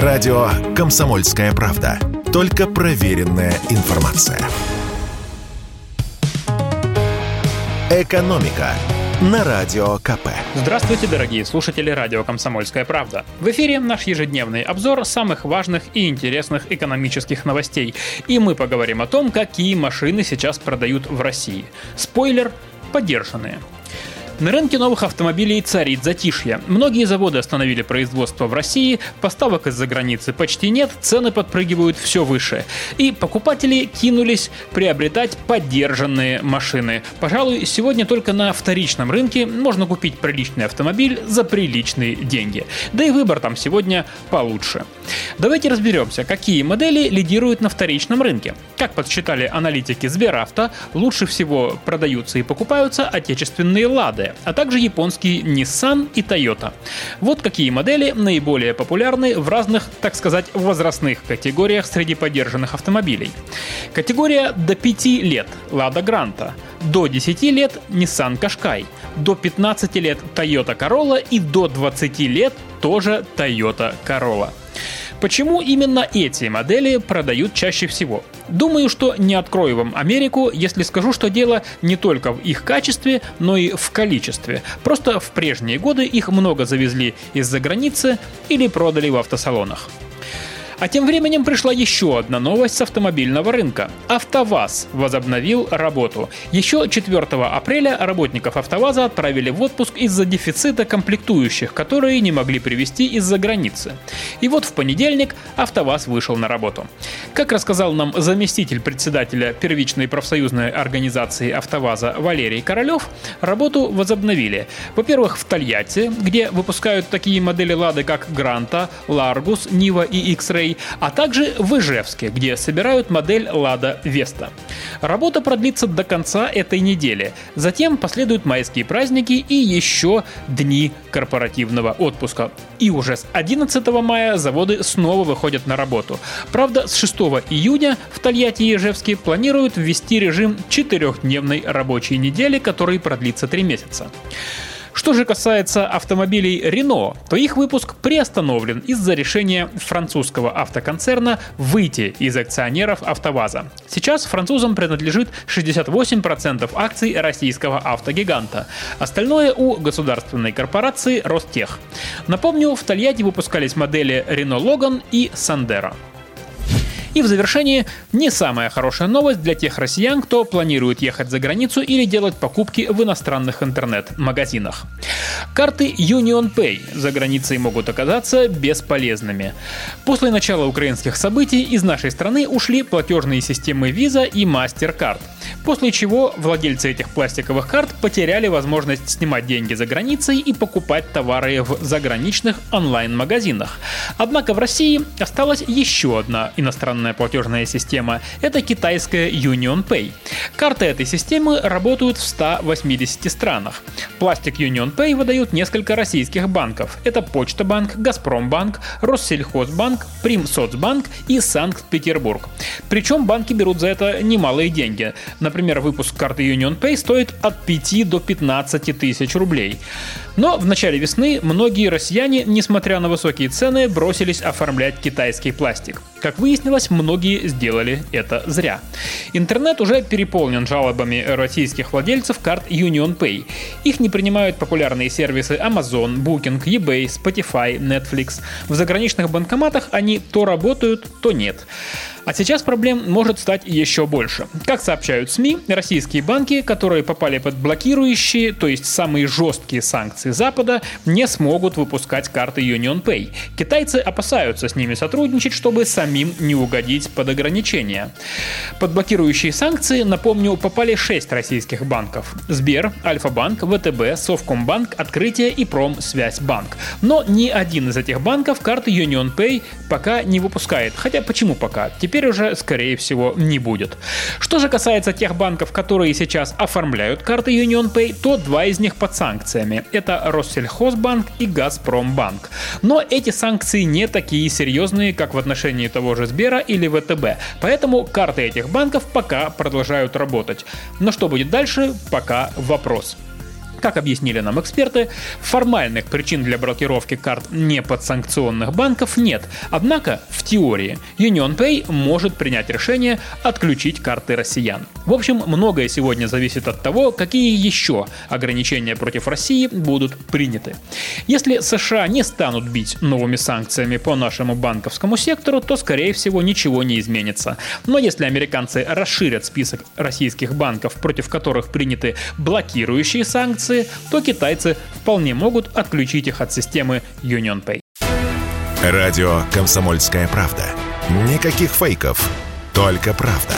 Радио «Комсомольская правда». Только проверенная информация. «Экономика» на Радио КП. Здравствуйте, дорогие слушатели радио «Комсомольская правда». В эфире наш ежедневный обзор самых важных и интересных экономических новостей. И мы поговорим о том, какие машины сейчас продают в России. Спойлер – поддержанные. На рынке новых автомобилей царит затишье. Многие заводы остановили производство в России, поставок из-за границы почти нет, цены подпрыгивают все выше. И покупатели кинулись приобретать поддержанные машины. Пожалуй, сегодня только на вторичном рынке можно купить приличный автомобиль за приличные деньги. Да и выбор там сегодня получше. Давайте разберемся, какие модели лидируют на вторичном рынке. Как подсчитали аналитики Сберавто, лучше всего продаются и покупаются отечественные «Лады», а также японские Nissan и Toyota. Вот какие модели наиболее популярны в разных, так сказать, возрастных категориях среди поддержанных автомобилей. Категория до 5 лет – Lada Granta, до 10 лет – Nissan Qashqai, до 15 лет – Toyota Corolla и до 20 лет тоже Toyota Corolla. Почему именно эти модели продают чаще всего? Думаю, что не открою вам Америку, если скажу, что дело не только в их качестве, но и в количестве. Просто в прежние годы их много завезли из-за границы или продали в автосалонах. А тем временем пришла еще одна новость с автомобильного рынка. АвтоВАЗ возобновил работу. Еще 4 апреля работников АвтоВАЗа отправили в отпуск из-за дефицита комплектующих, которые не могли привезти из-за границы. И вот в понедельник АвтоВАЗ вышел на работу. Как рассказал нам заместитель председателя первичной профсоюзной организации АвтоВАЗа Валерий Королев, работу возобновили. Во-первых, в Тольятти, где выпускают такие модели Лады, как Гранта, Ларгус, Нива и X-Ray, а также в Ижевске, где собирают модель Лада Веста. Работа продлится до конца этой недели. Затем последуют майские праздники и еще дни корпоративного отпуска. И уже с 11 мая заводы снова выходят на работу. Правда, с 6 июня в Тольятти и Ижевске планируют ввести режим четырехдневной рабочей недели, который продлится три месяца. Что же касается автомобилей Renault, то их выпуск приостановлен из-за решения французского автоконцерна выйти из акционеров АвтоВАЗа. Сейчас французам принадлежит 68% акций российского автогиганта. Остальное у государственной корпорации Ростех. Напомню, в Тольятти выпускались модели Renault Logan и Sandero. И в завершении не самая хорошая новость для тех россиян, кто планирует ехать за границу или делать покупки в иностранных интернет-магазинах. Карты Union Pay за границей могут оказаться бесполезными. После начала украинских событий из нашей страны ушли платежные системы Visa и MasterCard – После чего владельцы этих пластиковых карт потеряли возможность снимать деньги за границей и покупать товары в заграничных онлайн-магазинах. Однако в России осталась еще одна иностранная платежная система. Это китайская Union Pay. Карты этой системы работают в 180 странах. Пластик Union Pay выдают несколько российских банков. Это Почта Банк, Газпромбанк, Россельхозбанк, Примсоцбанк и Санкт-Петербург. Причем банки берут за это немалые деньги. Например, выпуск карты Union Pay стоит от 5 до 15 тысяч рублей. Но в начале весны многие россияне, несмотря на высокие цены, бросились оформлять китайский пластик. Как выяснилось, многие сделали это зря. Интернет уже переполнен жалобами российских владельцев карт Union Pay. Их не принимают популярные сервисы Amazon, Booking, eBay, Spotify, Netflix. В заграничных банкоматах они то работают, то нет. А сейчас проблем может стать еще больше. Как сообщают СМИ, российские банки, которые попали под блокирующие, то есть самые жесткие санкции Запада, не смогут выпускать карты Union Pay. Китайцы опасаются с ними сотрудничать, чтобы самим не угодить под ограничения. Под блокирующие санкции, напомню, попали 6 российских банков. Сбер, Альфа-банк, ВТБ, Совкомбанк, Открытие и Промсвязьбанк. Но ни один из этих банков карты Union Pay пока не выпускает. Хотя почему пока? Теперь уже, скорее всего, не будет. Что же касается тех банков, которые сейчас оформляют карты Union Pay, то два из них под санкциями. Это Россельхозбанк и Газпромбанк. Но эти санкции не такие серьезные, как в отношении того же Сбера или ВТБ. Поэтому карты этих банков пока продолжают работать. Но что будет дальше, пока вопрос. Как объяснили нам эксперты, формальных причин для блокировки карт неподсанкционных банков нет. Однако, в теории, UnionPay может принять решение отключить карты россиян. В общем, многое сегодня зависит от того, какие еще ограничения против России будут приняты. Если США не станут бить новыми санкциями по нашему банковскому сектору, то, скорее всего, ничего не изменится. Но если американцы расширят список российских банков, против которых приняты блокирующие санкции, то китайцы вполне могут отключить их от системы UnionPay. Радио «Комсомольская правда». Никаких фейков, только правда.